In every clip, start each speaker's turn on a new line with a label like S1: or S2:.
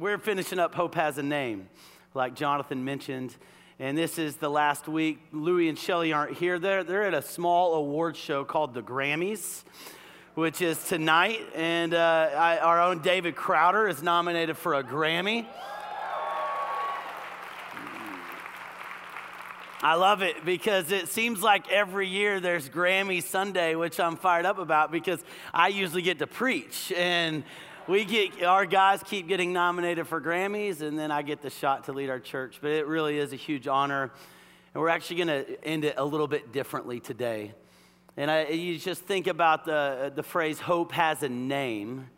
S1: we're finishing up Hope Has a Name, like Jonathan mentioned. And this is the last week. Louie and Shelley aren't here. They're, they're at a small award show called the Grammys, which is tonight. And uh, I, our own David Crowder is nominated for a Grammy. I love it because it seems like every year there's Grammy Sunday, which I'm fired up about because I usually get to preach. And we get our guys keep getting nominated for Grammys, and then I get the shot to lead our church. But it really is a huge honor, and we're actually going to end it a little bit differently today. And I, you just think about the the phrase "hope has a name,"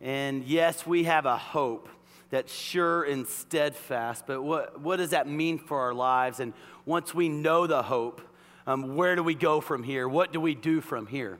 S1: and yes, we have a hope that's sure and steadfast. But what what does that mean for our lives? And once we know the hope, um, where do we go from here? What do we do from here?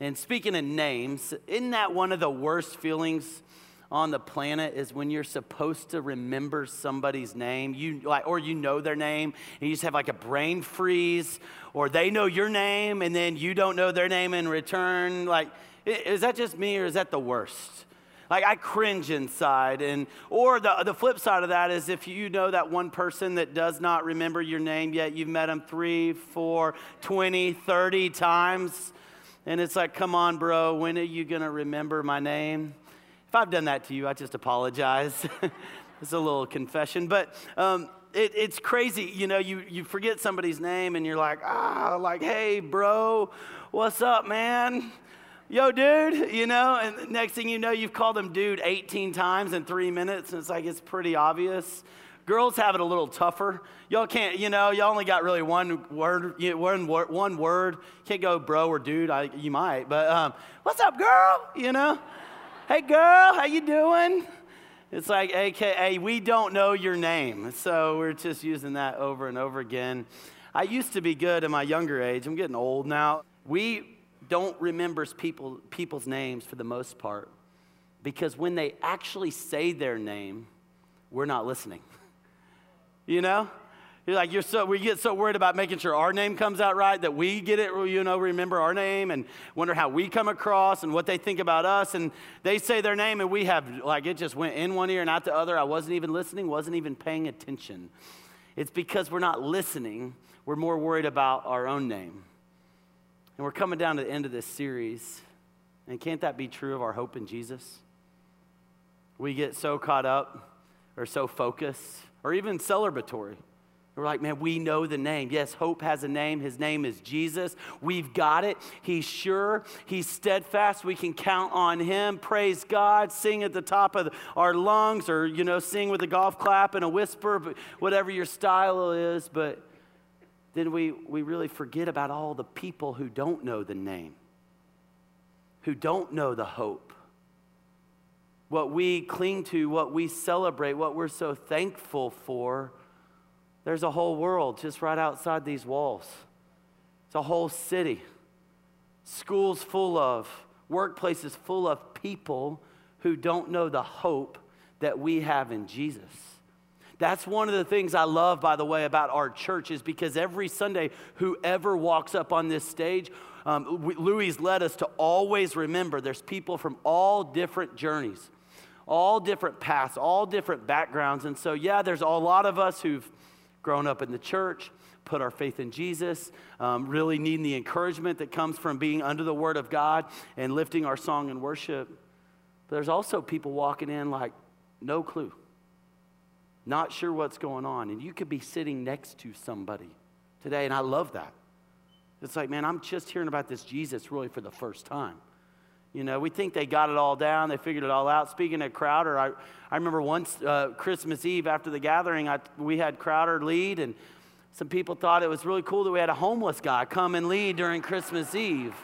S1: And speaking of names, isn't that one of the worst feelings on the planet is when you're supposed to remember somebody's name, you like, or you know their name, and you just have like a brain freeze, or they know your name and then you don't know their name in return. Like, is that just me or is that the worst? Like I cringe inside. And or the, the flip side of that is if you know that one person that does not remember your name yet, you've met them three, four, 20, 30 times. And it's like, come on, bro, when are you gonna remember my name? If I've done that to you, I just apologize. it's a little confession. But um, it, it's crazy, you know, you, you forget somebody's name and you're like, ah, like, hey, bro, what's up, man? yo, dude, you know, and next thing you know, you've called them dude 18 times in three minutes, and it's like it's pretty obvious. Girls have it a little tougher. Y'all can't, you know, y'all only got really one word, one one word. Can't go bro or dude. I, you might, but um, what's up, girl? You know, hey, girl, how you doing? It's like, AKA, we don't know your name. So we're just using that over and over again. I used to be good in my younger age. I'm getting old now. We don't remember people, people's names for the most part because when they actually say their name, we're not listening. You know? You're like, you're so, we get so worried about making sure our name comes out right that we get it, you know, remember our name and wonder how we come across and what they think about us. And they say their name and we have, like, it just went in one ear and out the other. I wasn't even listening, wasn't even paying attention. It's because we're not listening, we're more worried about our own name. And we're coming down to the end of this series. And can't that be true of our hope in Jesus? We get so caught up or so focused or even celebratory. We're like, man, we know the name. Yes, hope has a name. His name is Jesus. We've got it. He's sure. He's steadfast. We can count on him. Praise God. Sing at the top of our lungs or, you know, sing with a golf clap and a whisper, whatever your style is. But then we, we really forget about all the people who don't know the name, who don't know the hope. What we cling to, what we celebrate, what we're so thankful for. There's a whole world just right outside these walls. It's a whole city. Schools full of, workplaces full of people who don't know the hope that we have in Jesus. That's one of the things I love, by the way, about our church is because every Sunday, whoever walks up on this stage, um, Louie led us to always remember there's people from all different journeys, all different paths, all different backgrounds. And so, yeah, there's a lot of us who've grown up in the church, put our faith in Jesus, um, really needing the encouragement that comes from being under the Word of God and lifting our song and worship. But there's also people walking in like, no clue not sure what's going on. And you could be sitting next to somebody today, and I love that. It's like, man, I'm just hearing about this Jesus really for the first time. You know, we think they got it all down, they figured it all out. Speaking of Crowder, I, I remember once uh, Christmas Eve after the gathering, I, we had Crowder lead, and some people thought it was really cool that we had a homeless guy come and lead during Christmas Eve.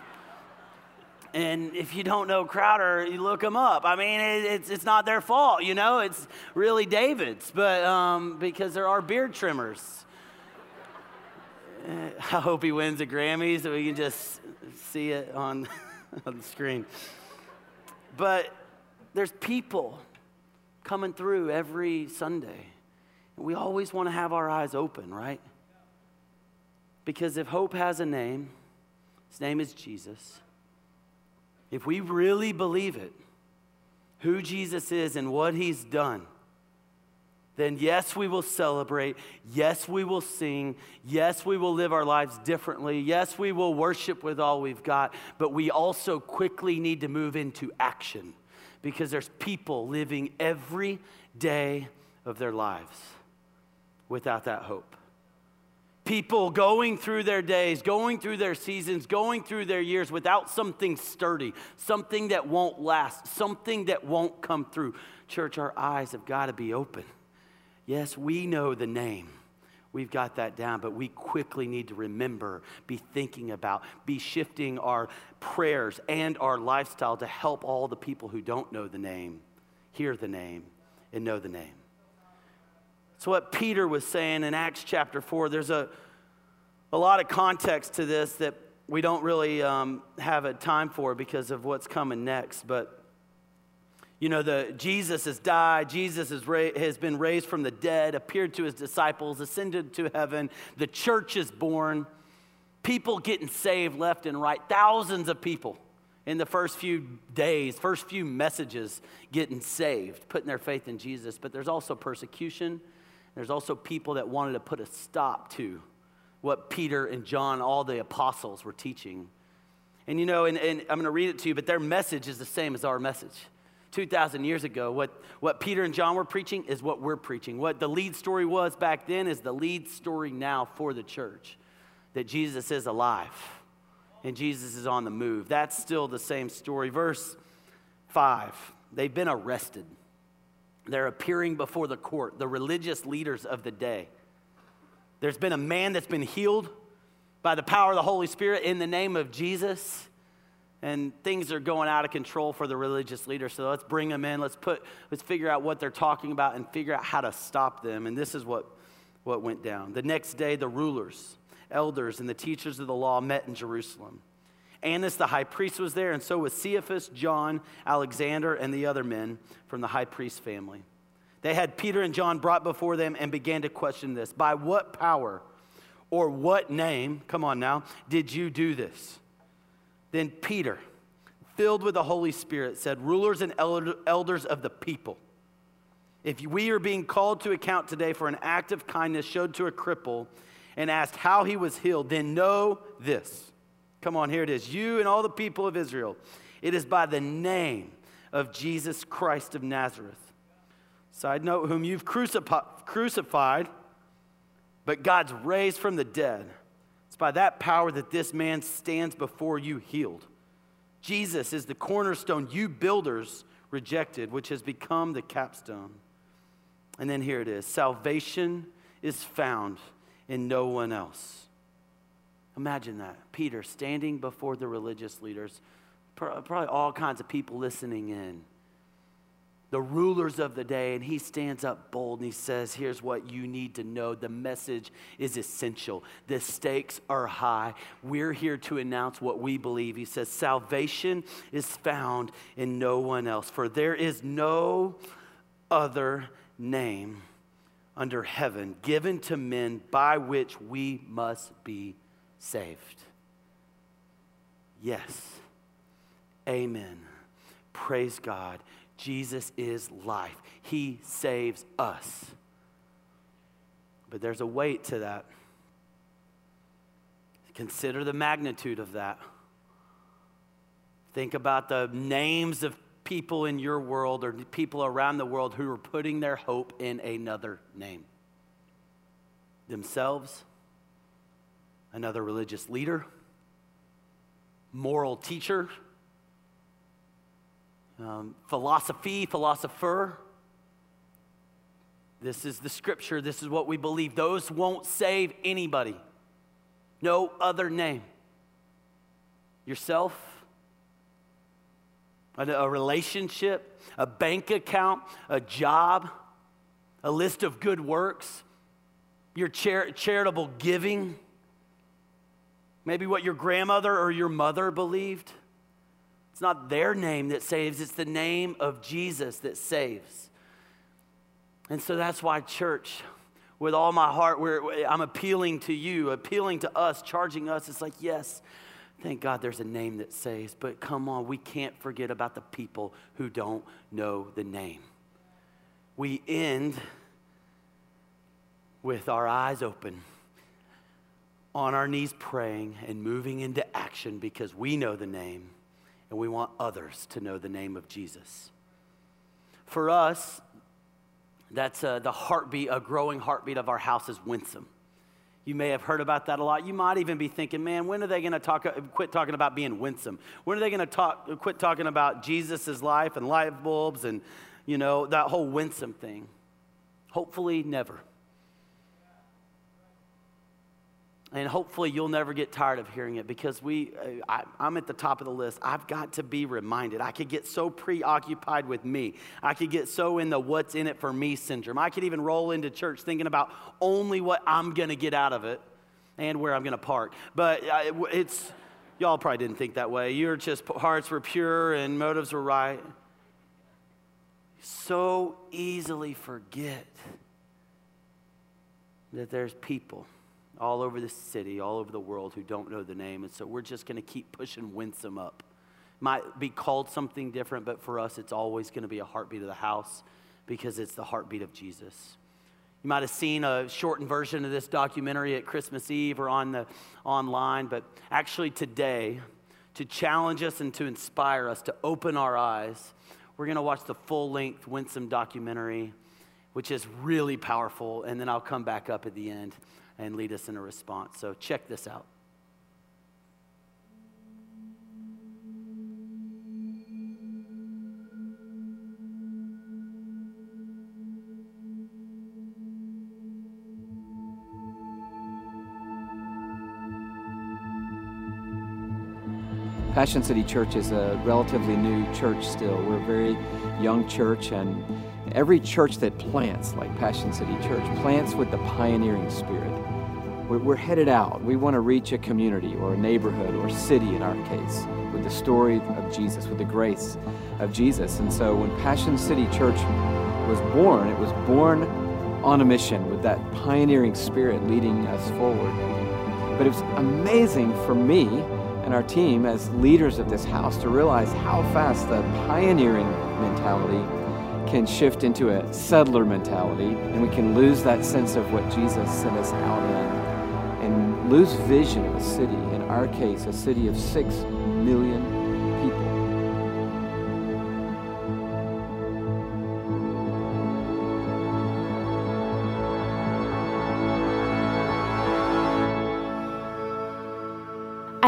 S1: And if you don't know Crowder, you look them up. I mean, it, it's, it's not their fault, you know, it's really David's, but um, because there are beard trimmers. I hope he wins a Grammy so we can just see it on, on the screen. But there's people coming through every Sunday. We always want to have our eyes open, right? Because if hope has a name, his name is Jesus. If we really believe it, who Jesus is and what he's done, then yes, we will celebrate. Yes, we will sing. Yes, we will live our lives differently. Yes, we will worship with all we've got. But we also quickly need to move into action because there's people living every day of their lives without that hope. People going through their days, going through their seasons, going through their years without something sturdy, something that won't last, something that won't come through. Church, our eyes have got to be open. Yes, we know the name. We've got that down, but we quickly need to remember, be thinking about, be shifting our prayers and our lifestyle to help all the people who don't know the name hear the name and know the name. So, what Peter was saying in Acts chapter 4, there's a, a lot of context to this that we don't really um, have a time for because of what's coming next. But you know, the, Jesus has died, Jesus has, ra- has been raised from the dead, appeared to his disciples, ascended to heaven, the church is born, people getting saved left and right, thousands of people in the first few days, first few messages getting saved, putting their faith in Jesus. But there's also persecution, there's also people that wanted to put a stop to what Peter and John, all the apostles, were teaching. And you know, and, and I'm going to read it to you, but their message is the same as our message. 2,000 years ago. What, what Peter and John were preaching is what we're preaching. What the lead story was back then is the lead story now for the church that Jesus is alive and Jesus is on the move. That's still the same story. Verse 5 they've been arrested, they're appearing before the court, the religious leaders of the day. There's been a man that's been healed by the power of the Holy Spirit in the name of Jesus and things are going out of control for the religious leaders. So let's bring them in. Let's put, let's figure out what they're talking about and figure out how to stop them. And this is what, what went down. The next day, the rulers, elders, and the teachers of the law met in Jerusalem. Annas the high priest was there, and so was Caiaphas, John, Alexander, and the other men from the high priest family. They had Peter and John brought before them and began to question this By what power or what name, come on now, did you do this? Then Peter, filled with the Holy Spirit, said, Rulers and elders of the people, if we are being called to account today for an act of kindness showed to a cripple and asked how he was healed, then know this. Come on, here it is. You and all the people of Israel, it is by the name of Jesus Christ of Nazareth. Side note, whom you've crucified, but God's raised from the dead it's by that power that this man stands before you healed. Jesus is the cornerstone you builders rejected, which has become the capstone. And then here it is salvation is found in no one else. Imagine that. Peter standing before the religious leaders, probably all kinds of people listening in the rulers of the day, and he stands up bold and he says, Here's what you need to know. The message is essential. The stakes are high. We're here to announce what we believe. He says, Salvation is found in no one else, for there is no other name under heaven given to men by which we must be saved. Yes. Amen. Praise God. Jesus is life. He saves us. But there's a weight to that. Consider the magnitude of that. Think about the names of people in your world or people around the world who are putting their hope in another name themselves, another religious leader, moral teacher um, philosophy, philosopher. This is the scripture. This is what we believe. Those won't save anybody. No other name. Yourself, a, a relationship, a bank account, a job, a list of good works, your char- charitable giving, maybe what your grandmother or your mother believed. It's not their name that saves, it's the name of Jesus that saves. And so that's why, church, with all my heart, I'm appealing to you, appealing to us, charging us. It's like, yes, thank God there's a name that saves, but come on, we can't forget about the people who don't know the name. We end with our eyes open, on our knees praying and moving into action because we know the name and we want others to know the name of Jesus. For us, that's uh, the heartbeat, a growing heartbeat of our house is winsome. You may have heard about that a lot. You might even be thinking, man, when are they going to talk, quit talking about being winsome? When are they going to talk, quit talking about Jesus' life and light bulbs and, you know, that whole winsome thing? Hopefully, never. And hopefully, you'll never get tired of hearing it because we, uh, I, am at the top of the list. I've got to be reminded. I could get so preoccupied with me. I could get so in the what's in it for me syndrome. I could even roll into church thinking about only what I'm going to get out of it and where I'm going to park. But uh, it's, y'all probably didn't think that way. Your just hearts were pure and motives were right. So easily forget that there's people all over the city, all over the world who don't know the name. And so we're just going to keep pushing Winsome up. Might be called something different, but for us, it's always going to be a heartbeat of the house because it's the heartbeat of Jesus. You might have seen a shortened version of this documentary at Christmas Eve or on the online, but actually today, to challenge us and to inspire us to open our eyes, we're going to watch the full-length Winsome documentary, which is really powerful, and then I'll come back up at the end and lead us in a response. So check this out.
S2: Passion City Church is a relatively new church still. We're a very young church, and every church that plants, like Passion City Church, plants with the pioneering spirit. We're headed out. We want to reach a community or a neighborhood or city in our case with the story of Jesus, with the grace of Jesus. And so when Passion City Church was born, it was born on a mission with that pioneering spirit leading us forward. But it was amazing for me and our team as leaders of this house to realize how fast the pioneering mentality can shift into a settler mentality and we can lose that sense of what Jesus sent us out in and lose vision of a city, in our case, a city of six million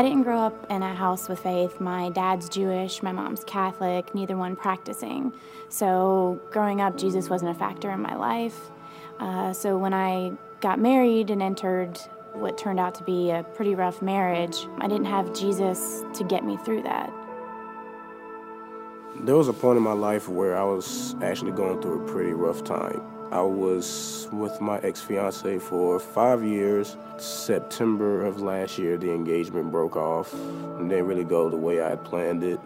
S3: didn't grow up in a house with faith. My dad's Jewish, my mom's Catholic, neither one practicing. So, growing up, Jesus wasn't a factor in my life. Uh, so, when I got married and entered what turned out to be a pretty rough marriage, I didn't have Jesus to get me through that.
S4: There was a point in my life where I was actually going through a pretty rough time. I was with my ex fiance for five years. September of last year, the engagement broke off and didn't really go the way I had planned it.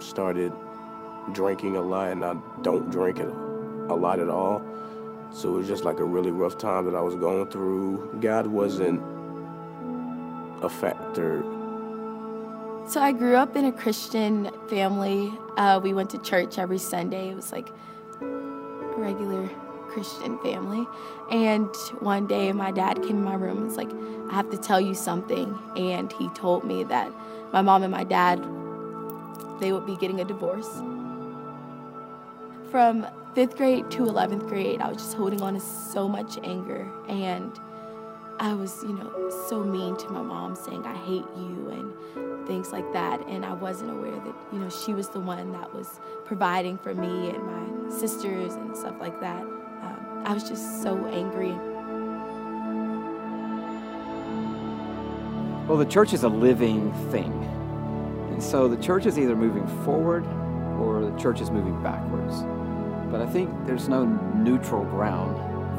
S4: Started drinking a lot, and I don't drink it a lot at all. So it was just like a really rough time that I was going through. God wasn't a factor.
S5: So I grew up in a Christian family. Uh, we went to church every Sunday. It was like regular Christian family. And one day my dad came in my room and was like, I have to tell you something. And he told me that my mom and my dad, they would be getting a divorce. From fifth grade to 11th grade, I was just holding on to so much anger. And I was, you know, so mean to my mom, saying, I hate you, and things like that. And I wasn't aware that, you know, she was the one that was providing for me and my sisters and stuff like that. Um, I was just so angry.
S2: Well, the church is a living thing. And so the church is either moving forward or the church is moving backwards. But I think there's no neutral ground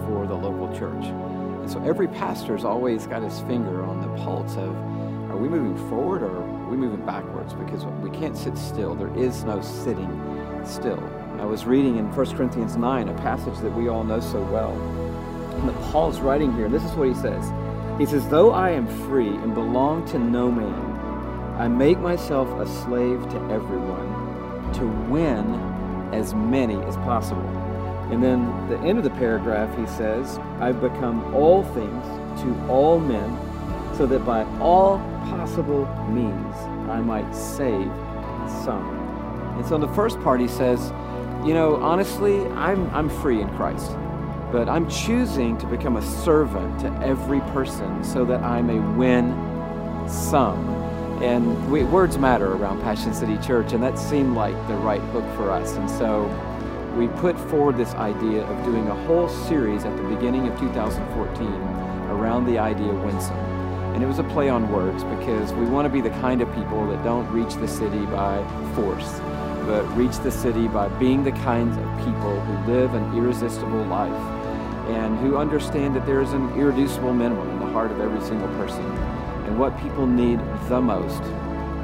S2: for the local church. So every pastor's always got his finger on the pulse of are we moving forward or are we moving backwards? Because we can't sit still. There is no sitting still. I was reading in 1 Corinthians 9 a passage that we all know so well. And that Paul's writing here, and this is what he says. He says, Though I am free and belong to no man, I make myself a slave to everyone to win as many as possible. And then the end of the paragraph, he says, I've become all things to all men, so that by all possible means I might save some. And so in the first part, he says, You know, honestly, I'm, I'm free in Christ, but I'm choosing to become a servant to every person so that I may win some. And we, words matter around Passion City Church, and that seemed like the right hook for us. And so we put forward this idea of doing a whole series at the beginning of 2014 around the idea of winsome. And it was a play on words because we want to be the kind of people that don't reach the city by force, but reach the city by being the kinds of people who live an irresistible life and who understand that there is an irreducible minimum in the heart of every single person. And what people need the most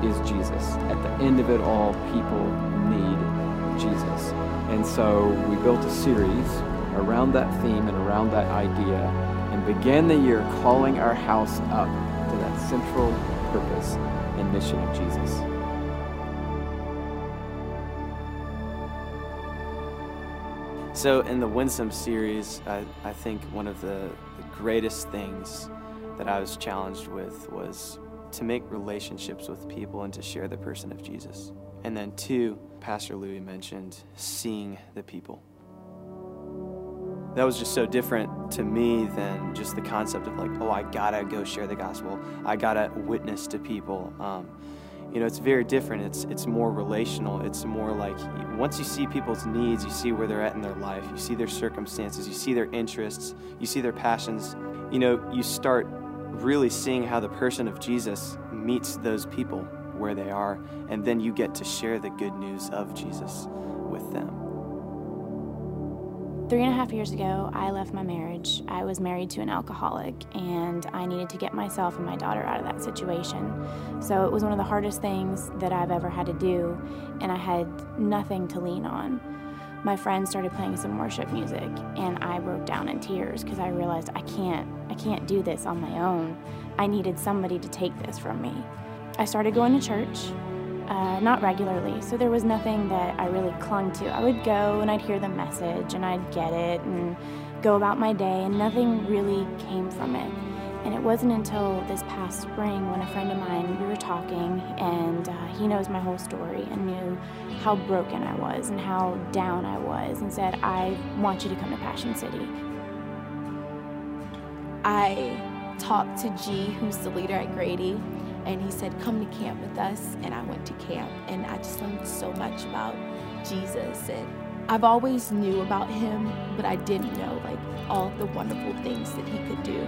S2: is Jesus. At the end of it all, people need Jesus. And so we built a series around that theme and around that idea and began the year calling our house up to that central purpose and mission of Jesus.
S6: So, in the Winsome series, I, I think one of the, the greatest things that I was challenged with was to make relationships with people and to share the person of Jesus. And then, two, Pastor Louie mentioned seeing the people. That was just so different to me than just the concept of like, oh, I gotta go share the gospel. I gotta witness to people. Um, you know, it's very different. It's it's more relational. It's more like once you see people's needs, you see where they're at in their life. You see their circumstances. You see their interests. You see their passions. You know, you start really seeing how the person of Jesus meets those people where they are, and then you get to share the good news of Jesus with them.
S3: Three and a half years ago, I left my marriage. I was married to an alcoholic, and I needed to get myself and my daughter out of that situation. So it was one of the hardest things that I've ever had to do, and I had nothing to lean on. My friends started playing some worship music, and I broke down in tears because I realized I can't, I can't do this on my own. I needed somebody to take this from me. I started going to church, uh, not regularly, so there was nothing that I really clung to. I would go and I'd hear the message and I'd get it and go about my day, and nothing really came from it. And it wasn't until this past spring when a friend of mine, we were talking, and uh, he knows my whole story and knew how broken I was and how down I was, and said, I want you to come to Passion City.
S5: I talked to G, who's the leader at Grady, and he said, Come to camp with us. And I went to camp, and I just learned so much about Jesus. And I've always knew about him, but I didn't know like all the wonderful things that he could do.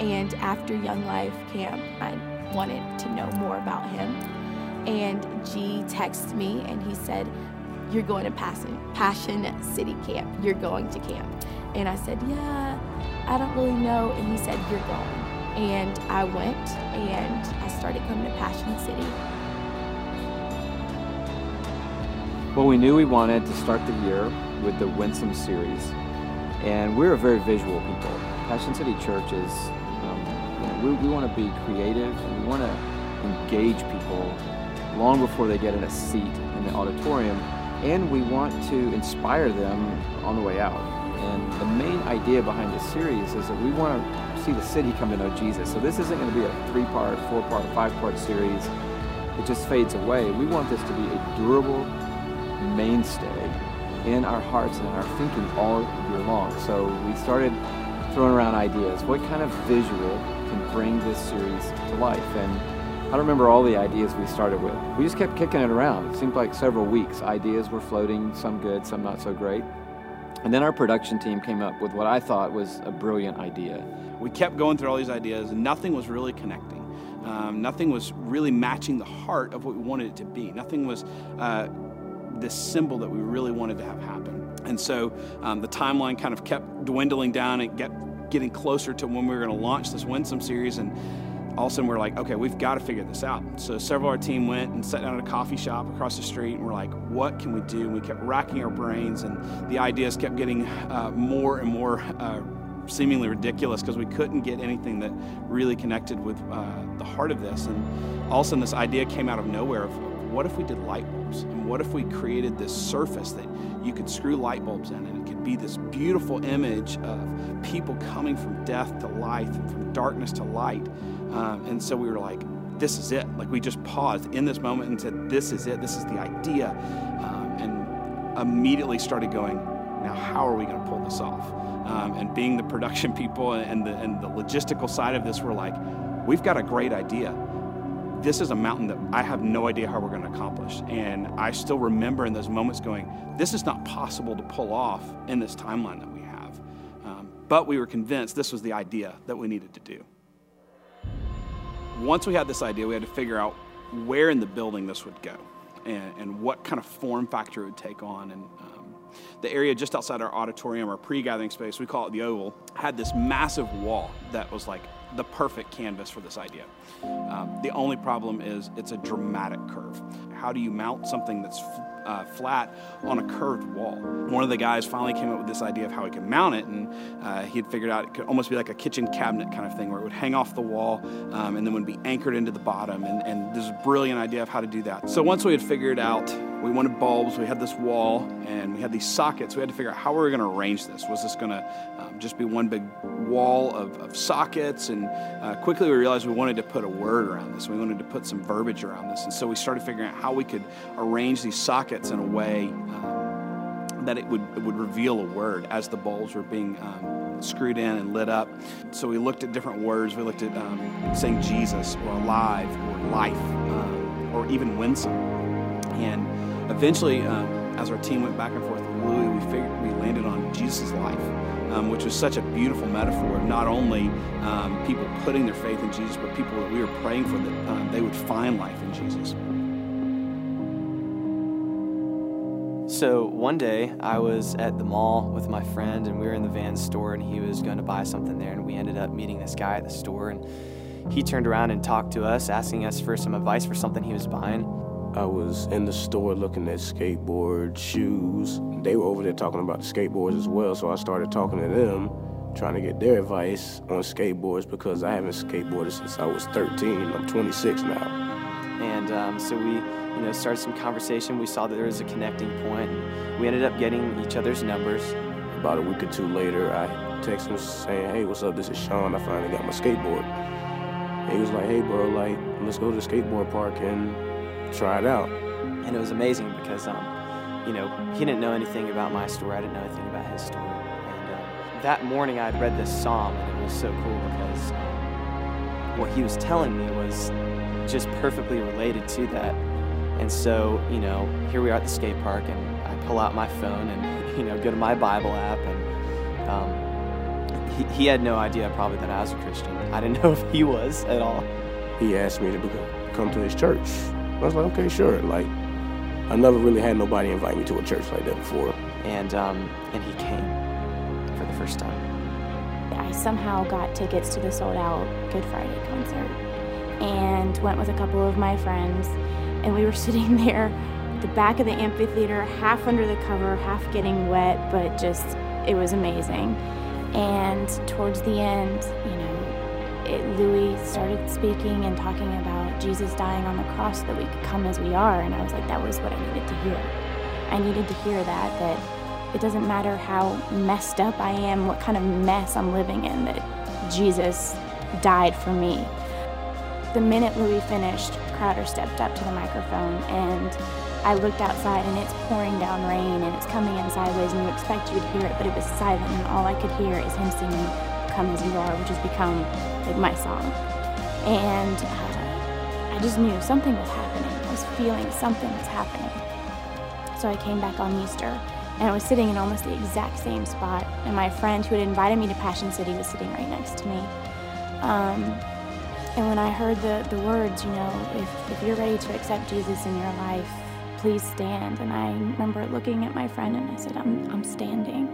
S5: And after Young Life Camp, I wanted to know more about him. And G texted me, and he said, You're going to Passion, Passion City Camp. You're going to camp. And I said, Yeah, I don't really know. And he said, You're going. And I went and I started coming to Passion City.
S2: Well, we knew we wanted to start the year with the Winsome series, and we're a very visual people. Passion City Church is, um, you know, we, we want to be creative and we want to engage people long before they get in a seat in the auditorium, and we want to inspire them on the way out. And the main idea behind this series is that we want to see the city come to know Jesus. So this isn't going to be a three-part, four-part, five-part series. It just fades away. We want this to be a durable mainstay in our hearts and in our thinking all year long. So we started throwing around ideas. What kind of visual can bring this series to life? And I don't remember all the ideas we started with. We just kept kicking it around. It seemed like several weeks. Ideas were floating, some good, some not so great. And then our production team came up with what I thought was a brilliant idea.
S7: We kept going through all these ideas, and nothing was really connecting. Um, nothing was really matching the heart of what we wanted it to be. Nothing was uh, this symbol that we really wanted to have happen. And so um, the timeline kind of kept dwindling down and getting closer to when we were going to launch this Winsome series. And all of a sudden we're like, okay, we've got to figure this out. So several of our team went and sat down at a coffee shop across the street, and we're like, what can we do? And we kept racking our brains, and the ideas kept getting uh, more and more. Uh, seemingly ridiculous because we couldn't get anything that really connected with uh, the heart of this. And all of a sudden, this idea came out of nowhere of what if we did light bulbs? And what if we created this surface that you could screw light bulbs in and it could be this beautiful image of people coming from death to life and from darkness to light. Um, and so we were like, this is it. Like we just paused in this moment and said, this is it. This is the idea. Um, and immediately started going, now how are we going to pull this off? Um, and being the production people and the, and the logistical side of this, we're like, we've got a great idea this is a mountain that I have no idea how we're going to accomplish. And I still remember in those moments going, this is not possible to pull off in this timeline that we have. Um, but we were convinced this was the idea that we needed to do. Once we had this idea, we had to figure out where in the building this would go and, and what kind of form factor it would take on. And um, the area just outside our auditorium, our pre gathering space, we call it the Oval, had this massive wall that was like the perfect canvas for this idea. Um, the only problem is it's a dramatic curve. How do you mount something that's uh, flat on a curved wall. One of the guys finally came up with this idea of how he could mount it, and uh, he had figured out it could almost be like a kitchen cabinet kind of thing where it would hang off the wall um, and then would be anchored into the bottom. And, and this brilliant idea of how to do that. So once we had figured out, we wanted bulbs, we had this wall, and we had these sockets. We had to figure out how we were going to arrange this. Was this going to um, just be one big wall of, of sockets? And uh, quickly we realized we wanted to put a word around this. We wanted to put some verbiage around this. And so we started figuring out how we could arrange these sockets in a way um, that it would, it would reveal a word as the bulbs were being um, screwed in and lit up. So we looked at different words. We looked at um, saying Jesus or alive or life um, or even winsome. And eventually, um, as our team went back and forth with we figured we landed on Jesus' life. Um, which was such a beautiful metaphor of not only um, people putting their faith in Jesus, but people that we were praying for that um, they would find life in Jesus.
S6: So one day I was at the mall with my friend, and we were in the van store, and he was going to buy something there, and we ended up meeting this guy at the store, and he turned around and talked to us, asking us for some advice for something he was buying.
S4: I was in the store looking at skateboard shoes. They were over there talking about the skateboards as well, so I started talking to them, trying to get their advice on skateboards because I haven't skateboarded since I was 13. I'm 26 now.
S6: And um, so we, you know, started some conversation. We saw that there was a connecting point. We ended up getting each other's numbers.
S4: About a week or two later, I texted him saying, "Hey, what's up? This is Sean. I finally got my skateboard." And he was like, "Hey, bro, like, let's go to the skateboard park and try it out."
S6: And it was amazing because, um, you know, he didn't know anything about my story. I didn't know anything about his story. And uh, that morning, I had read this psalm, and it was so cool because um, what he was telling me was just perfectly related to that. And so, you know, here we are at the skate park, and I pull out my phone and, you know, go to my Bible app, and um, he, he had no idea probably that I was a Christian. I didn't know if he was at all.
S4: He asked me to come to his church. I was like, okay, sure. Like, I never really had nobody invite me to a church like that before.
S6: And um, and he came for the first time.
S3: I somehow got tickets to the sold out Good Friday concert and went with a couple of my friends. And we were sitting there, at the back of the amphitheater, half under the cover, half getting wet, but just, it was amazing. And towards the end, you know, it, Louie started speaking and talking about Jesus dying on the cross so that we could come as we are. And I was like, that was what I needed to hear. I needed to hear that, that it doesn't matter how messed up I am, what kind of mess I'm living in, that Jesus died for me. The minute Louie finished, Crowder stepped up to the microphone and I looked outside and it's pouring down rain and it's coming in sideways and you expect you would hear it, but it was silent and all I could hear is him singing Come As You Are, which has become like my song. And uh, I just knew something was happening. I was feeling something was happening. So I came back on Easter and I was sitting in almost the exact same spot. And my friend who had invited me to Passion City was sitting right next to me. Um, and when I heard the, the words, you know, if, if you're ready to accept Jesus in your life, please stand. And I remember looking at my friend and I said, I'm, I'm standing.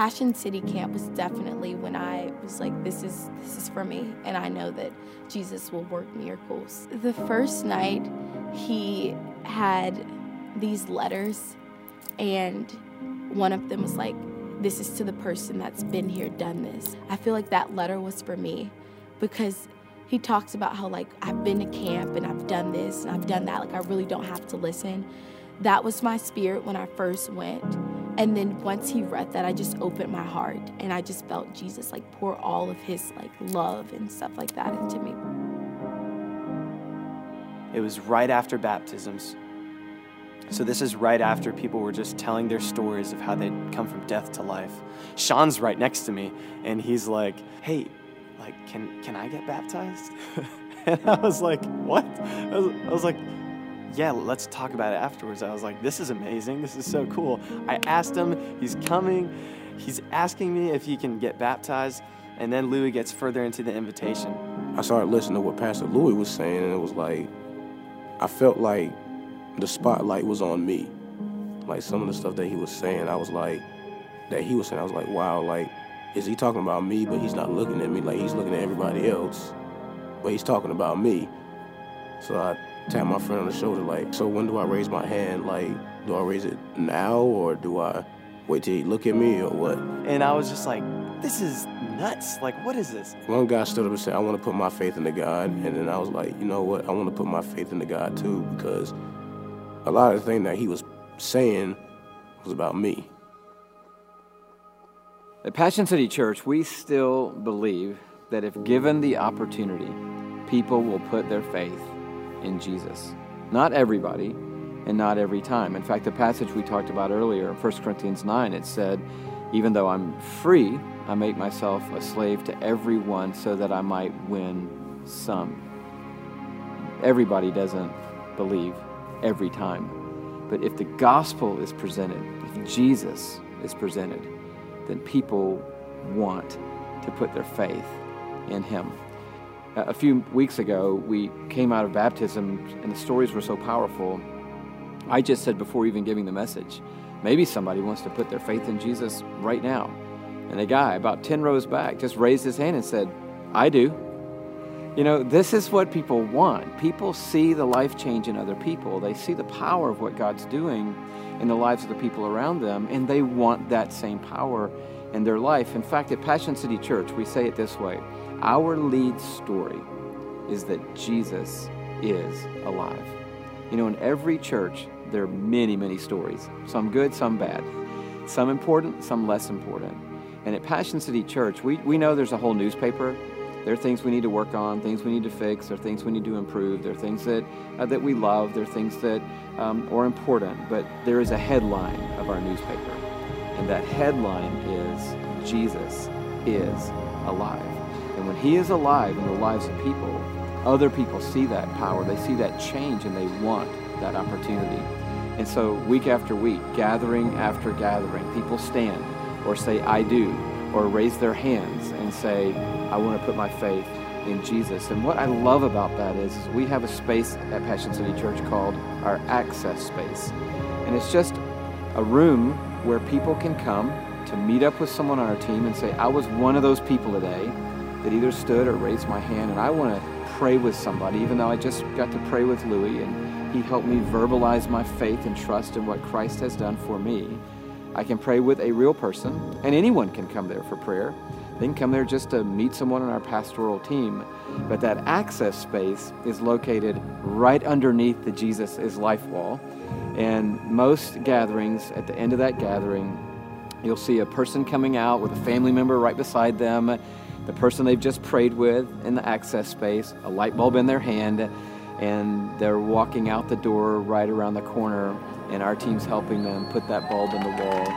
S5: Passion City Camp was definitely when I was like, this is this is for me, and I know that Jesus will work miracles. The first night, he had these letters, and one of them was like, this is to the person that's been here, done this. I feel like that letter was for me because he talks about how like I've been to camp and I've done this and I've done that. Like I really don't have to listen. that was my spirit when I first went. And then once he read that, I just opened my heart and I just felt Jesus like pour all of his like love and stuff like that into me.
S6: It was right after baptisms. So this is right after people were just telling their stories of how they'd come from death to life. Sean's right next to me and he's like, "Hey, like can can I get baptized?" and I was like, "What?" I was, I was like, yeah, let's talk about it afterwards. I was like, this is amazing. This is so cool. I asked him, he's coming. He's asking me if he can get baptized. And then Louie gets further into the invitation.
S4: I started listening to what Pastor Louie was saying, and it was like, I felt like the spotlight was on me. Like some of the stuff that he was saying, I was like, that he was saying, I was like, wow, like, is he talking about me, but he's not looking at me like he's looking at everybody else, but he's talking about me. So I tap my friend on the shoulder, like, so when do I raise my hand? Like, do I raise it now or do I wait till he look at me or what?
S6: And I was just like, this is nuts. Like, what is this?
S4: One guy stood up and said, I want to put my faith into God. And then I was like, you know what? I want to put my faith into God too because a lot of the things that he was saying was about me.
S2: At Passion City Church, we still believe that if given the opportunity, people will put their faith in Jesus. Not everybody and not every time. In fact, the passage we talked about earlier, 1 Corinthians 9, it said, Even though I'm free, I make myself a slave to everyone so that I might win some. Everybody doesn't believe every time. But if the gospel is presented, if Jesus is presented, then people want to put their faith in him. A few weeks ago, we came out of baptism, and the stories were so powerful. I just said before even giving the message, maybe somebody wants to put their faith in Jesus right now. And a guy about 10 rows back just raised his hand and said, I do. You know, this is what people want. People see the life change in other people, they see the power of what God's doing in the lives of the people around them, and they want that same power in their life. In fact, at Passion City Church, we say it this way our lead story is that Jesus is alive. You know, in every church, there are many, many stories, some good, some bad, some important, some less important. And at Passion City Church, we, we know there's a whole newspaper. There are things we need to work on, things we need to fix, there are things we need to improve, there are things that, uh, that we love, there are things that um, are important. But there is a headline of our newspaper, and that headline is Jesus is alive. When He is alive in the lives of people, other people see that power, they see that change, and they want that opportunity. And so, week after week, gathering after gathering, people stand or say, I do, or raise their hands and say, I want to put my faith in Jesus. And what I love about that is, is we have a space at Passion City Church called our access space. And it's just a room where people can come to meet up with someone on our team and say, I was one of those people today that either stood or raised my hand, and I want to pray with somebody, even though I just got to pray with Louie, and he helped me verbalize my faith and trust in what Christ has done for me. I can pray with a real person, and anyone can come there for prayer. They can come there just to meet someone on our pastoral team. But that access space is located right underneath the Jesus is Life wall. And most gatherings, at the end of that gathering, you'll see a person coming out with a family member right beside them the person they've just prayed with in the access space, a light bulb in their hand, and they're walking out the door right around the corner, and our team's helping them put that bulb in the wall.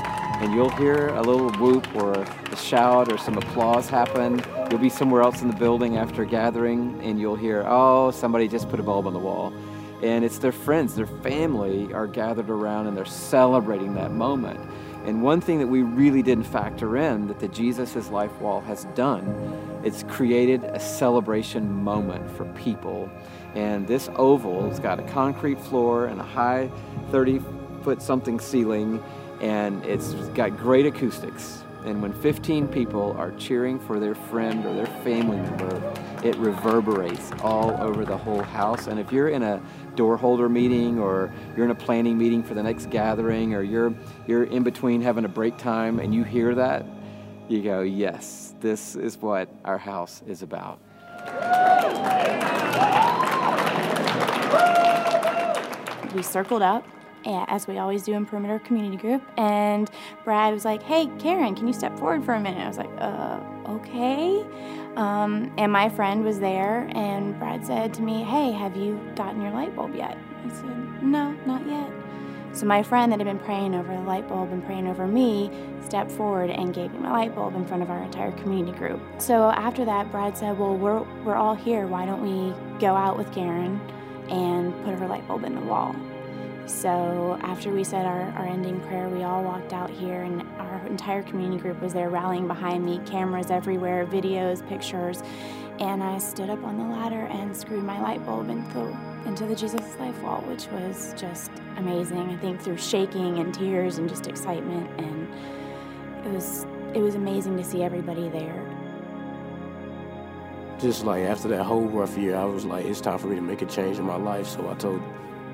S2: And you'll hear a little whoop or a shout or some applause happen. You'll be somewhere else in the building after gathering, and you'll hear, oh, somebody just put a bulb on the wall. And it's their friends, their family are gathered around, and they're celebrating that moment. And one thing that we really didn't factor in that the Jesus Life Wall has done, it's created a celebration moment for people. And this oval has got a concrete floor and a high 30 foot something ceiling, and it's got great acoustics. And when 15 people are cheering for their friend or their family member, it reverberates all over the whole house. And if you're in a door holder meeting or you're in a planning meeting for the next gathering or you're, you're in between having a break time and you hear that, you go, yes, this is what our house is about.
S3: We circled up as we always do in Perimeter Community Group. And Brad was like, Hey, Karen, can you step forward for a minute? I was like, Uh, okay. Um, and my friend was there, and Brad said to me, Hey, have you gotten your light bulb yet? I said, No, not yet. So my friend that had been praying over the light bulb and praying over me stepped forward and gave me my light bulb in front of our entire community group. So after that, Brad said, Well, we're, we're all here. Why don't we go out with Karen and put her light bulb in the wall? So after we said our, our ending prayer, we all walked out here, and our entire community group was there rallying behind me, cameras everywhere, videos, pictures. And I stood up on the ladder and screwed my light bulb into, into the Jesus Life wall, which was just amazing. I think through shaking and tears and just excitement, and it was it was amazing to see everybody there.
S4: Just like after that whole rough year, I was like, it's time for me to make a change in my life. So I told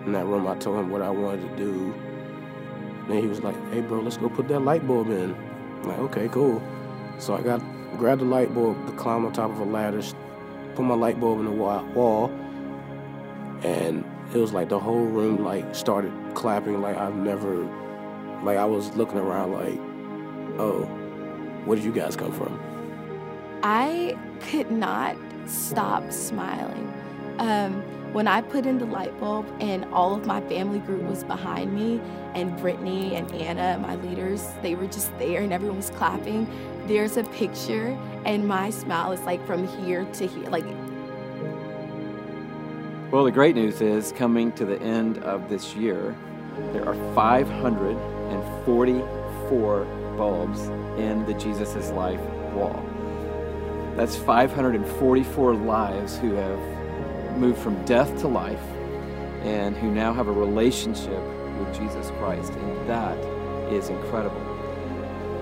S4: in that room, I told him what I wanted to do. And he was like, hey, bro, let's go put that light bulb in. I'm like, okay, cool. So I got grabbed the light bulb, to climb on top of a ladder, put my light bulb in the wall, and it was like the whole room like started clapping like I've never, like I was looking around like, oh, where did you guys come from?
S5: I could not stop smiling. Um, when I put in the light bulb and all of my family group was behind me, and Brittany and Anna, my leaders, they were just there and everyone was clapping. There's a picture, and my smile is like from here to here. Like,
S2: well, the great news is coming to the end of this year, there are 544 bulbs in the Jesus Life wall. That's 544 lives who have moved from death to life and who now have a relationship with Jesus Christ. And that is incredible.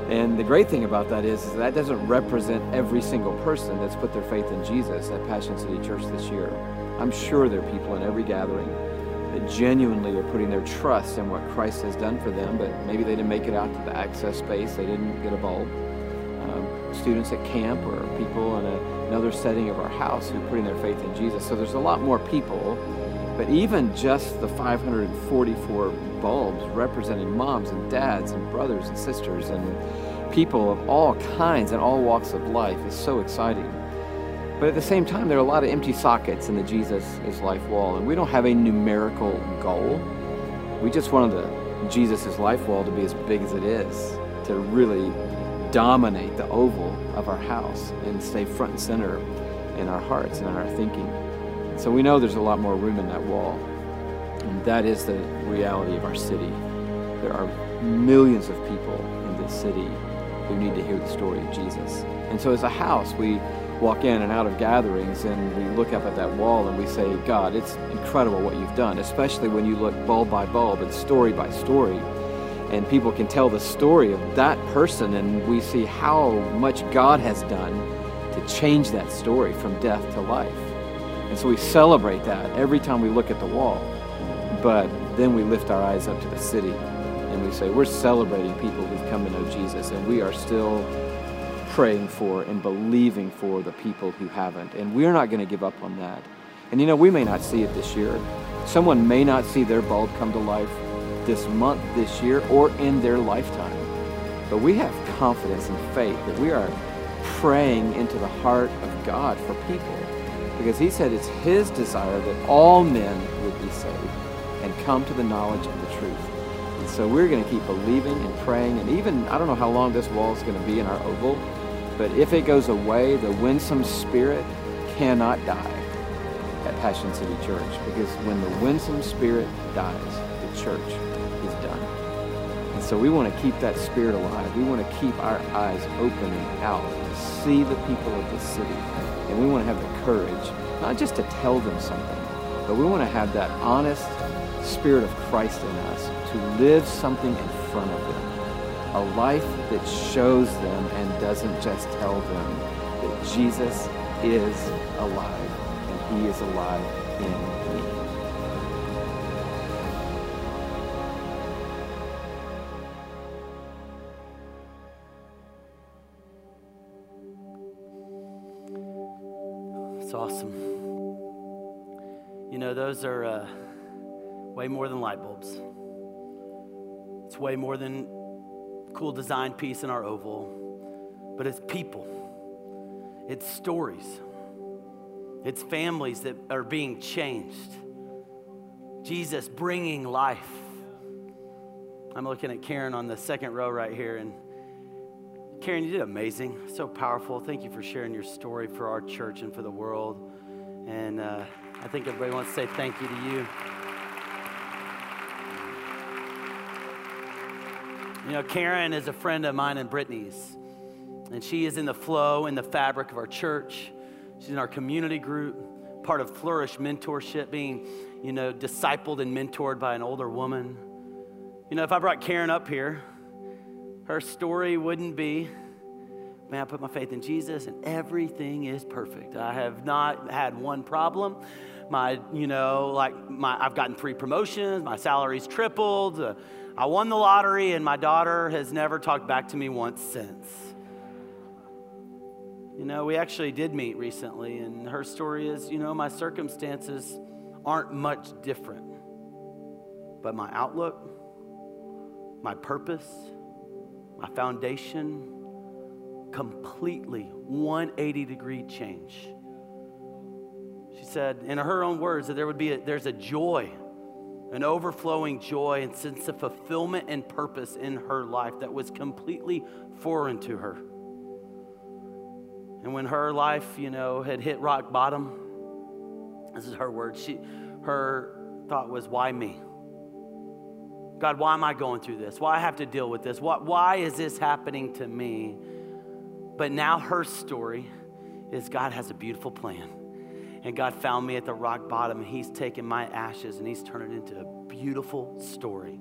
S2: And the great thing about that is, is that doesn't represent every single person that's put their faith in Jesus at Passion City Church this year. I'm sure there are people in every gathering that genuinely are putting their trust in what Christ has done for them, but maybe they didn't make it out to the access space, they didn't get a bulb. Students at camp or people in a, another setting of our house who are putting their faith in Jesus. So there's a lot more people, but even just the 544 bulbs representing moms and dads and brothers and sisters and people of all kinds and all walks of life is so exciting. But at the same time, there are a lot of empty sockets in the Jesus is Life wall, and we don't have a numerical goal. We just wanted the Jesus is Life wall to be as big as it is, to really dominate the oval of our house and stay front and center in our hearts and in our thinking. So we know there's a lot more room in that wall. And that is the reality of our city. There are millions of people in this city who need to hear the story of Jesus. And so as a house, we walk in and out of gatherings and we look up at that wall and we say, God, it's incredible what you've done, especially when you look bulb by bulb and story by story. And people can tell the story of that person and we see how much God has done to change that story from death to life. And so we celebrate that every time we look at the wall. But then we lift our eyes up to the city and we say, we're celebrating people who've come to know Jesus and we are still praying for and believing for the people who haven't. And we're not going to give up on that. And you know, we may not see it this year. Someone may not see their bulb come to life this month, this year, or in their lifetime. But we have confidence and faith that we are praying into the heart of God for people. Because he said it's his desire that all men would be saved and come to the knowledge of the truth. And so we're going to keep believing and praying. And even, I don't know how long this wall is going to be in our oval, but if it goes away, the winsome spirit cannot die at Passion City Church. Because when the winsome spirit dies, the church so we want to keep that spirit alive. We want to keep our eyes open and out to see the people of the city. And we want to have the courage, not just to tell them something, but we want to have that honest spirit of Christ in us to live something in front of them a life that shows them and doesn't just tell them that Jesus is alive and he is alive in
S1: It's awesome. You know, those are uh, way more than light bulbs. It's way more than cool design piece in our oval, but it's people. It's stories. It's families that are being changed. Jesus bringing life. I'm looking at Karen on the second row right here, and Karen, you did amazing. So powerful. Thank you for sharing your story for our church and for the world. And uh, I think everybody wants to say thank you to you. You know, Karen is a friend of mine and Brittany's, and she is in the flow in the fabric of our church. She's in our community group, part of Flourish mentorship, being, you know, discipled and mentored by an older woman. You know, if I brought Karen up here, her story wouldn't be, man, I put my faith in Jesus and everything is perfect. I have not had one problem. My, you know, like my, I've gotten three promotions, my salary's tripled. Uh, I won the lottery, and my daughter has never talked back to me once since. You know, we actually did meet recently, and her story is you know, my circumstances aren't much different, but my outlook, my purpose, my foundation, completely 180 degree change. She said, in her own words, that there would be a, there's a joy, an overflowing joy and sense of fulfillment and purpose in her life that was completely foreign to her. And when her life, you know, had hit rock bottom, this is her word, she, her thought was, why me? God, why am I going through this? Why I have to deal with this? Why, why is this happening to me? But now her story is God has a beautiful plan. And God found me at the rock bottom, and He's taken my ashes and He's turned it into a beautiful story.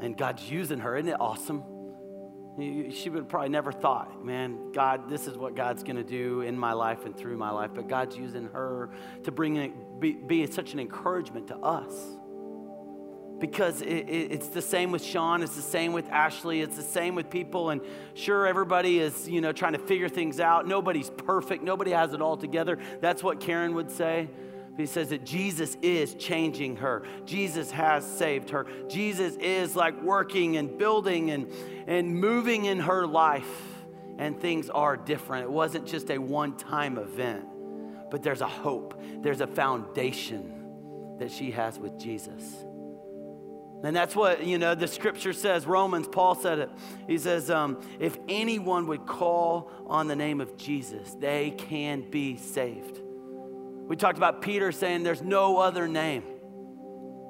S1: And God's using her. Isn't it awesome? She would probably never thought, man, God, this is what God's going to do in my life and through my life. But God's using her to bring be, be such an encouragement to us because it, it, it's the same with Sean, it's the same with Ashley, it's the same with people. And sure, everybody is, you know, trying to figure things out. Nobody's perfect, nobody has it all together. That's what Karen would say. He says that Jesus is changing her. Jesus has saved her. Jesus is like working and building and, and moving in her life. And things are different. It wasn't just a one time event, but there's a hope, there's a foundation that she has with Jesus. And that's what, you know, the scripture says. Romans, Paul said it. He says, um, if anyone would call on the name of Jesus, they can be saved. We talked about Peter saying there's no other name,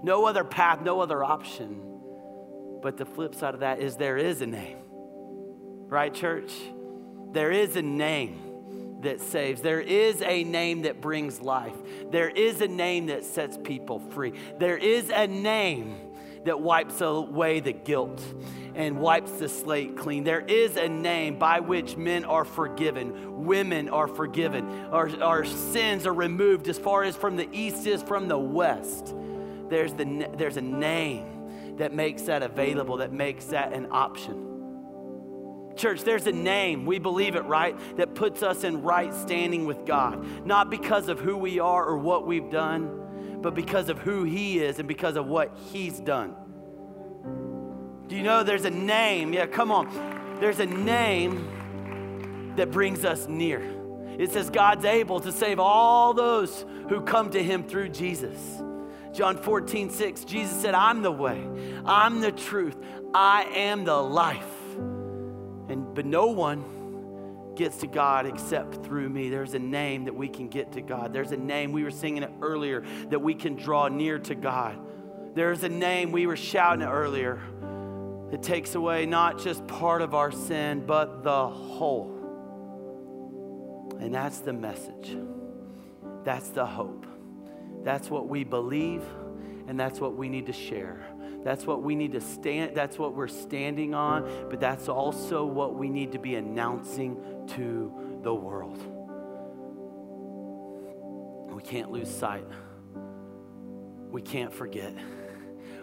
S1: no other path, no other option. But the flip side of that is there is a name, right, church? There is a name that saves. There is a name that brings life. There is a name that sets people free. There is a name that wipes away the guilt and wipes the slate clean. There is a name by which men are forgiven, women are forgiven, our, our sins are removed as far as from the east is from the west. There's, the, there's a name that makes that available, that makes that an option. Church, there's a name, we believe it, right, that puts us in right standing with God. Not because of who we are or what we've done, but because of who He is and because of what He's done. Do you know there's a name? Yeah, come on. There's a name that brings us near. It says God's able to save all those who come to Him through Jesus. John 14, 6, Jesus said, I'm the way, I'm the truth, I am the life. And but no one gets to God except through me. There's a name that we can get to God. There's a name, we were singing it earlier, that we can draw near to God. There's a name, we were shouting it earlier, that takes away not just part of our sin, but the whole. And that's the message. That's the hope. That's what we believe, and that's what we need to share. That's what we need to stand, that's what we're standing on, but that's also what we need to be announcing to the world. We can't lose sight. We can't forget.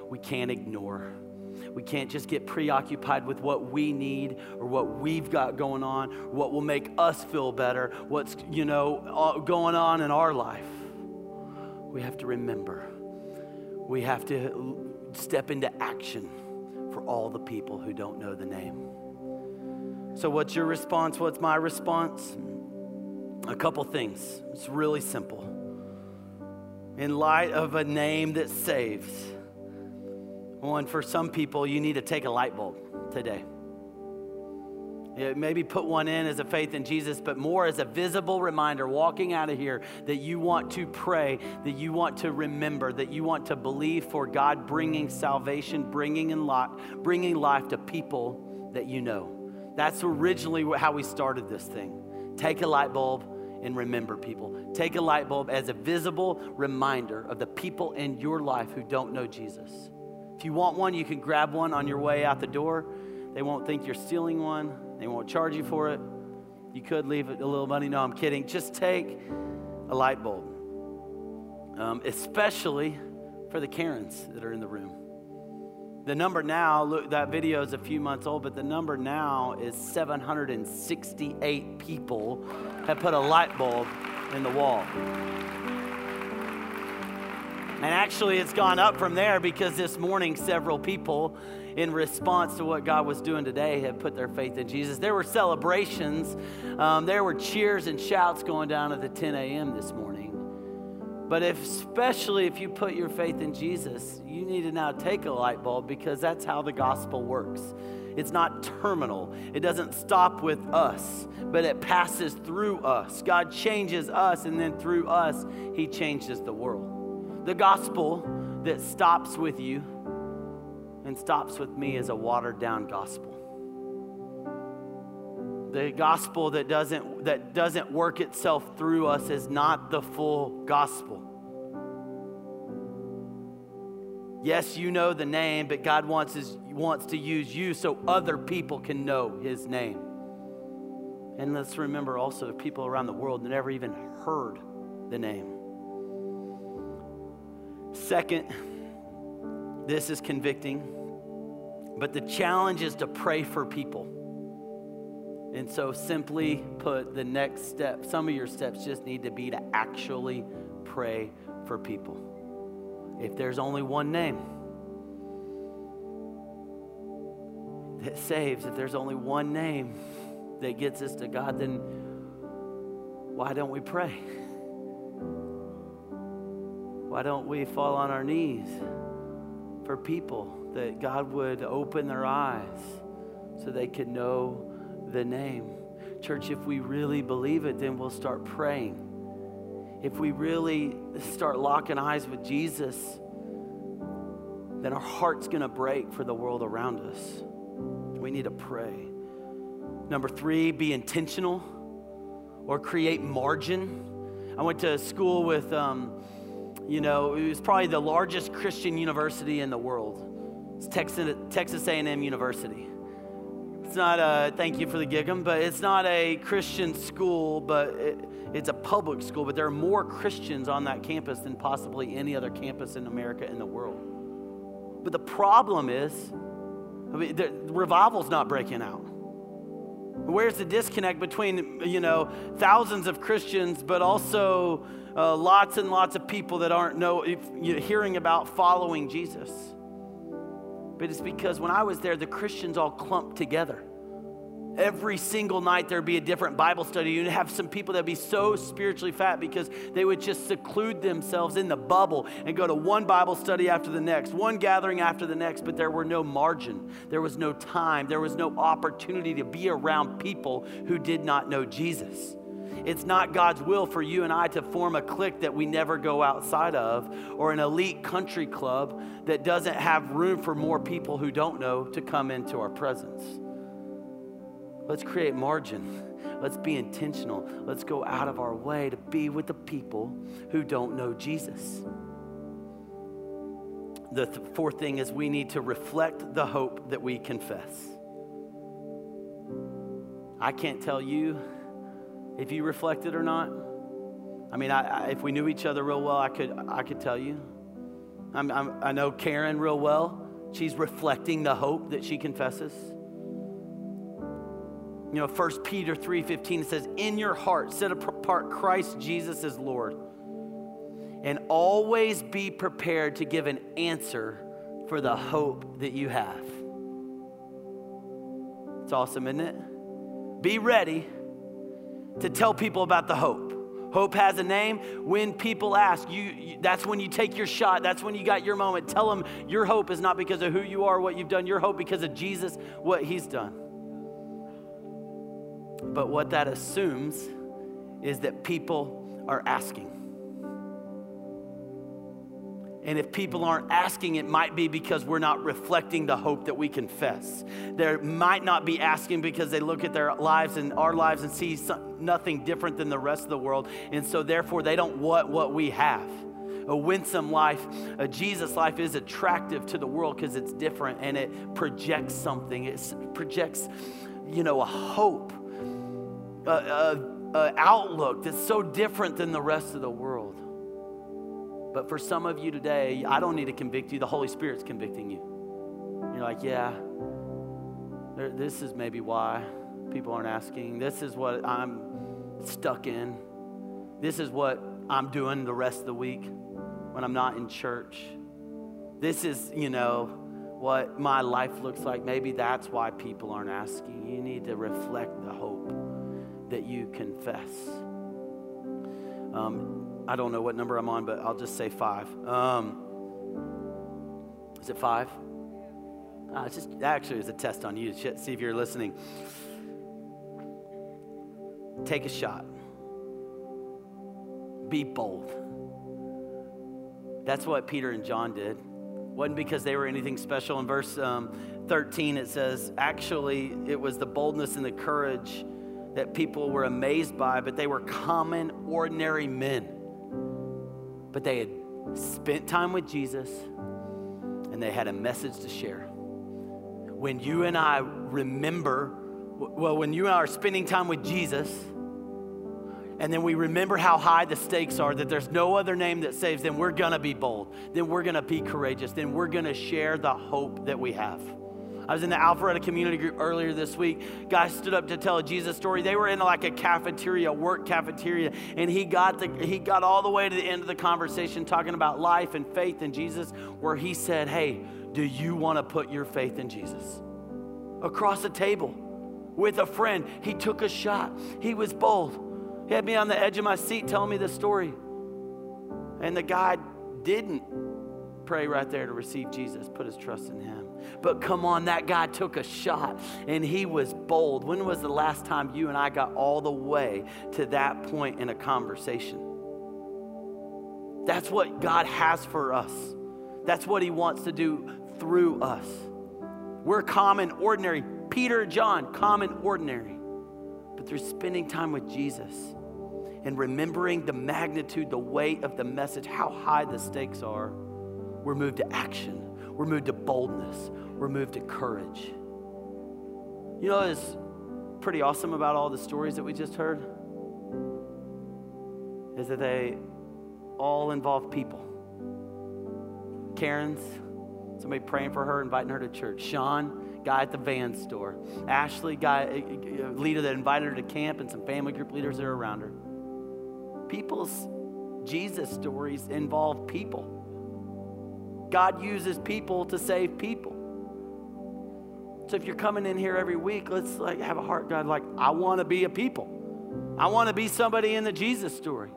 S1: We can't ignore. We can't just get preoccupied with what we need or what we've got going on, what will make us feel better, what's, you know, going on in our life. We have to remember. We have to step into action. For all the people who don't know the name. So, what's your response? What's my response? A couple things. It's really simple. In light of a name that saves, one, for some people, you need to take a light bulb today. Maybe put one in as a faith in Jesus, but more as a visible reminder walking out of here that you want to pray, that you want to remember, that you want to believe for God bringing salvation, bringing, in life, bringing life to people that you know. That's originally how we started this thing. Take a light bulb and remember people. Take a light bulb as a visible reminder of the people in your life who don't know Jesus. If you want one, you can grab one on your way out the door. They won't think you're stealing one. They won't charge you for it. You could leave it a little money. No, I'm kidding. Just take a light bulb, um, especially for the Karens that are in the room. The number now, look, that video is a few months old, but the number now is 768 people have put a light bulb in the wall. And actually, it's gone up from there because this morning, several people in response to what God was doing today, have put their faith in Jesus. There were celebrations, um, there were cheers and shouts going down at the 10 a.m. this morning. But if, especially if you put your faith in Jesus, you need to now take a light bulb because that's how the gospel works. It's not terminal. It doesn't stop with us, but it passes through us. God changes us, and then through us, He changes the world. The gospel that stops with you and stops with me is a watered down gospel. The gospel that doesn't, that doesn't work itself through us is not the full gospel. Yes, you know the name, but God wants, his, wants to use you so other people can know his name. And let's remember also people around the world that never even heard the name. Second, this is convicting. But the challenge is to pray for people. And so, simply put, the next step, some of your steps just need to be to actually pray for people. If there's only one name that saves, if there's only one name that gets us to God, then why don't we pray? Why don't we fall on our knees for people? that God would open their eyes so they could know the name. Church, if we really believe it, then we'll start praying. If we really start locking eyes with Jesus, then our heart's going to break for the world around us. We need to pray. Number three, be intentional or create margin. I went to school with, um, you know, it was probably the largest Christian university in the world. It's Texas, Texas A&M University. It's not a, thank you for the gig'em, but it's not a Christian school, but it, it's a public school. But there are more Christians on that campus than possibly any other campus in America in the world. But the problem is, I mean, the revival's not breaking out. Where's the disconnect between, you know, thousands of Christians, but also uh, lots and lots of people that aren't know, if, you know, hearing about following Jesus? But it's because when I was there, the Christians all clumped together. Every single night there'd be a different Bible study. You'd have some people that'd be so spiritually fat because they would just seclude themselves in the bubble and go to one Bible study after the next, one gathering after the next, but there were no margin. There was no time. There was no opportunity to be around people who did not know Jesus. It's not God's will for you and I to form a clique that we never go outside of or an elite country club that doesn't have room for more people who don't know to come into our presence. Let's create margin. Let's be intentional. Let's go out of our way to be with the people who don't know Jesus. The th- fourth thing is we need to reflect the hope that we confess. I can't tell you if you reflected or not. I mean, I, I, if we knew each other real well, I could, I could tell you. I'm, I'm, I know Karen real well. She's reflecting the hope that she confesses. You know, 1 Peter 3:15 says, "In your heart set apart Christ Jesus as Lord, and always be prepared to give an answer for the hope that you have." It's awesome, isn't it? Be ready to tell people about the hope. Hope has a name. When people ask, you, you, that's when you take your shot. That's when you got your moment. Tell them your hope is not because of who you are, what you've done. Your hope because of Jesus, what he's done. But what that assumes is that people are asking. And if people aren't asking, it might be because we're not reflecting the hope that we confess. They might not be asking because they look at their lives and our lives and see some, nothing different than the rest of the world. And so, therefore, they don't want what we have. A winsome life, a Jesus life is attractive to the world because it's different and it projects something. It projects, you know, a hope, a, a, a outlook that's so different than the rest of the world. But for some of you today, I don't need to convict you. The Holy Spirit's convicting you. You're like, yeah, this is maybe why people aren't asking. This is what I'm stuck in. This is what I'm doing the rest of the week when I'm not in church. This is, you know, what my life looks like. Maybe that's why people aren't asking. You need to reflect the hope that you confess. Um, I don't know what number I'm on, but I'll just say five. Um, is it five? Uh, it's just actually it's a test on you. See if you're listening. Take a shot. Be bold. That's what Peter and John did. wasn't because they were anything special. In verse um, 13, it says, actually, it was the boldness and the courage that people were amazed by, but they were common, ordinary men but they had spent time with Jesus and they had a message to share. When you and I remember, well, when you and I are spending time with Jesus, and then we remember how high the stakes are, that there's no other name that saves, then we're gonna be bold. Then we're gonna be courageous. Then we're gonna share the hope that we have. I was in the Alpharetta community group earlier this week. Guys stood up to tell a Jesus story. They were in like a cafeteria, work cafeteria, and he got the, he got all the way to the end of the conversation talking about life and faith in Jesus, where he said, "Hey, do you want to put your faith in Jesus?" Across the table with a friend, he took a shot. He was bold. He had me on the edge of my seat telling me the story. And the guy didn't pray right there to receive Jesus, put his trust in him. But come on, that guy took a shot and he was bold. When was the last time you and I got all the way to that point in a conversation? That's what God has for us. That's what he wants to do through us. We're common, ordinary. Peter, John, common, ordinary. But through spending time with Jesus and remembering the magnitude, the weight of the message, how high the stakes are, we're moved to action we're moved to boldness. We're moved to courage. You know what is pretty awesome about all the stories that we just heard? Is that they all involve people. Karen's, somebody praying for her, inviting her to church. Sean, guy at the van store. Ashley, guy, eh, eh, eh, leader that invited her to camp, and some family group leaders that are around her. People's Jesus stories involve people. God uses people to save people. So if you're coming in here every week, let's like have a heart, God, like I want to be a people. I want to be somebody in the Jesus story.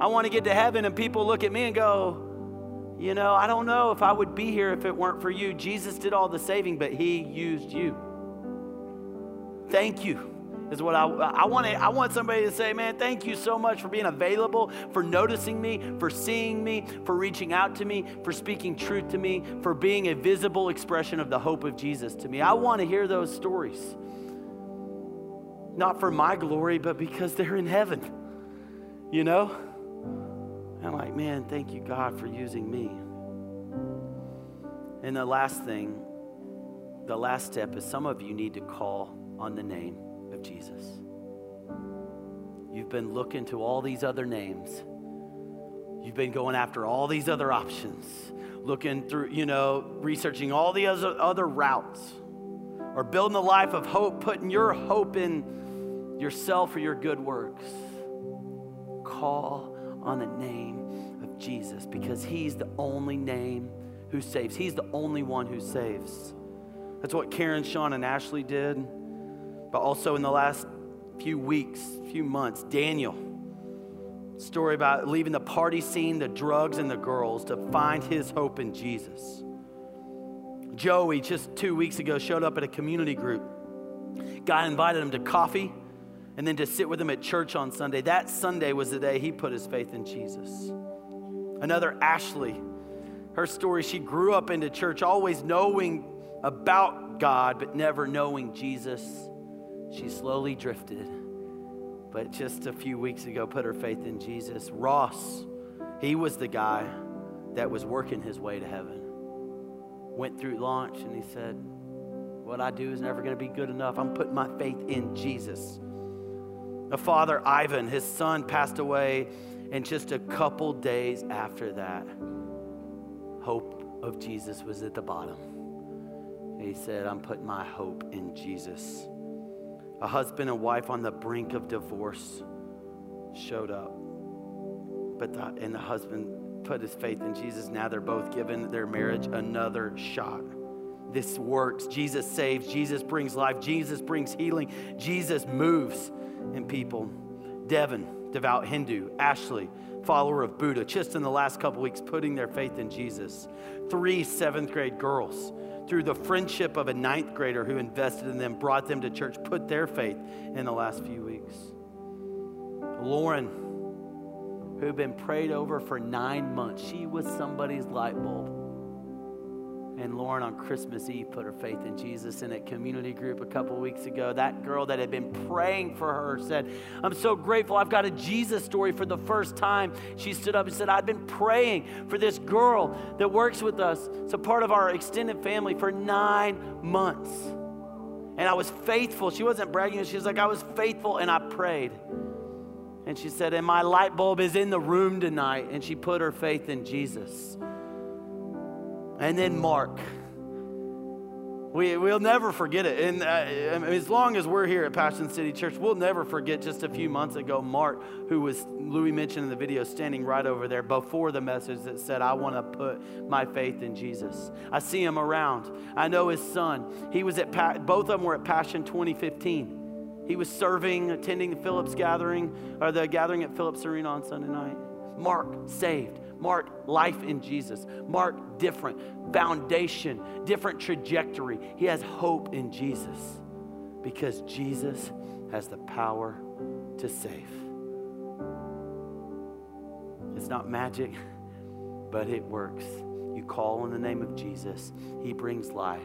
S1: I want to get to heaven and people look at me and go, you know, I don't know if I would be here if it weren't for you. Jesus did all the saving, but he used you. Thank you is what I, I want I want somebody to say, man, thank you so much for being available, for noticing me, for seeing me, for reaching out to me, for speaking truth to me, for being a visible expression of the hope of Jesus to me. I want to hear those stories. Not for my glory, but because they're in heaven. You know? I'm like, man, thank you, God, for using me. And the last thing, the last step is some of you need to call on the name Jesus. You've been looking to all these other names. You've been going after all these other options, looking through, you know, researching all the other, other routes, or building a life of hope, putting your hope in yourself or your good works. Call on the name of Jesus because He's the only name who saves, He's the only one who saves. That's what Karen, Sean, and Ashley did. But also in the last few weeks, few months, Daniel. Story about leaving the party scene, the drugs, and the girls to find his hope in Jesus. Joey, just two weeks ago, showed up at a community group. God invited him to coffee and then to sit with him at church on Sunday. That Sunday was the day he put his faith in Jesus. Another Ashley, her story, she grew up into church always knowing about God, but never knowing Jesus. She slowly drifted, but just a few weeks ago put her faith in Jesus. Ross, he was the guy that was working his way to heaven. Went through launch and he said, What I do is never going to be good enough. I'm putting my faith in Jesus. A father, Ivan, his son passed away, and just a couple days after that, hope of Jesus was at the bottom. He said, I'm putting my hope in Jesus. A husband and wife on the brink of divorce showed up. But the, and the husband put his faith in Jesus. Now they're both giving their marriage another shot. This works. Jesus saves. Jesus brings life. Jesus brings healing. Jesus moves in people. Devin, devout Hindu. Ashley, follower of Buddha, just in the last couple weeks, putting their faith in Jesus. Three seventh grade girls through the friendship of a ninth grader who invested in them, brought them to church, put their faith in the last few weeks. Lauren, who'd been prayed over for nine months, she was somebody's light bulb. And Lauren on Christmas Eve put her faith in Jesus in a community group a couple weeks ago. That girl that had been praying for her said, I'm so grateful. I've got a Jesus story for the first time. She stood up and said, I've been praying for this girl that works with us. It's a part of our extended family for nine months. And I was faithful. She wasn't bragging. She was like, I was faithful and I prayed. And she said, And my light bulb is in the room tonight. And she put her faith in Jesus. And then Mark. We, we'll never forget it. And uh, as long as we're here at Passion City Church, we'll never forget just a few months ago, Mark, who was, Louie mentioned in the video, standing right over there before the message that said, I want to put my faith in Jesus. I see him around. I know his son. He was at, both of them were at Passion 2015. He was serving, attending the Phillips gathering, or the gathering at Phillips Arena on Sunday night. Mark saved. Mark life in Jesus. Mark different foundation, different trajectory. He has hope in Jesus because Jesus has the power to save. It's not magic, but it works. You call on the name of Jesus, He brings life,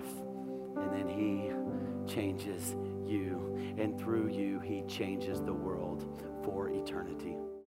S1: and then He changes you. And through you, He changes the world for eternity.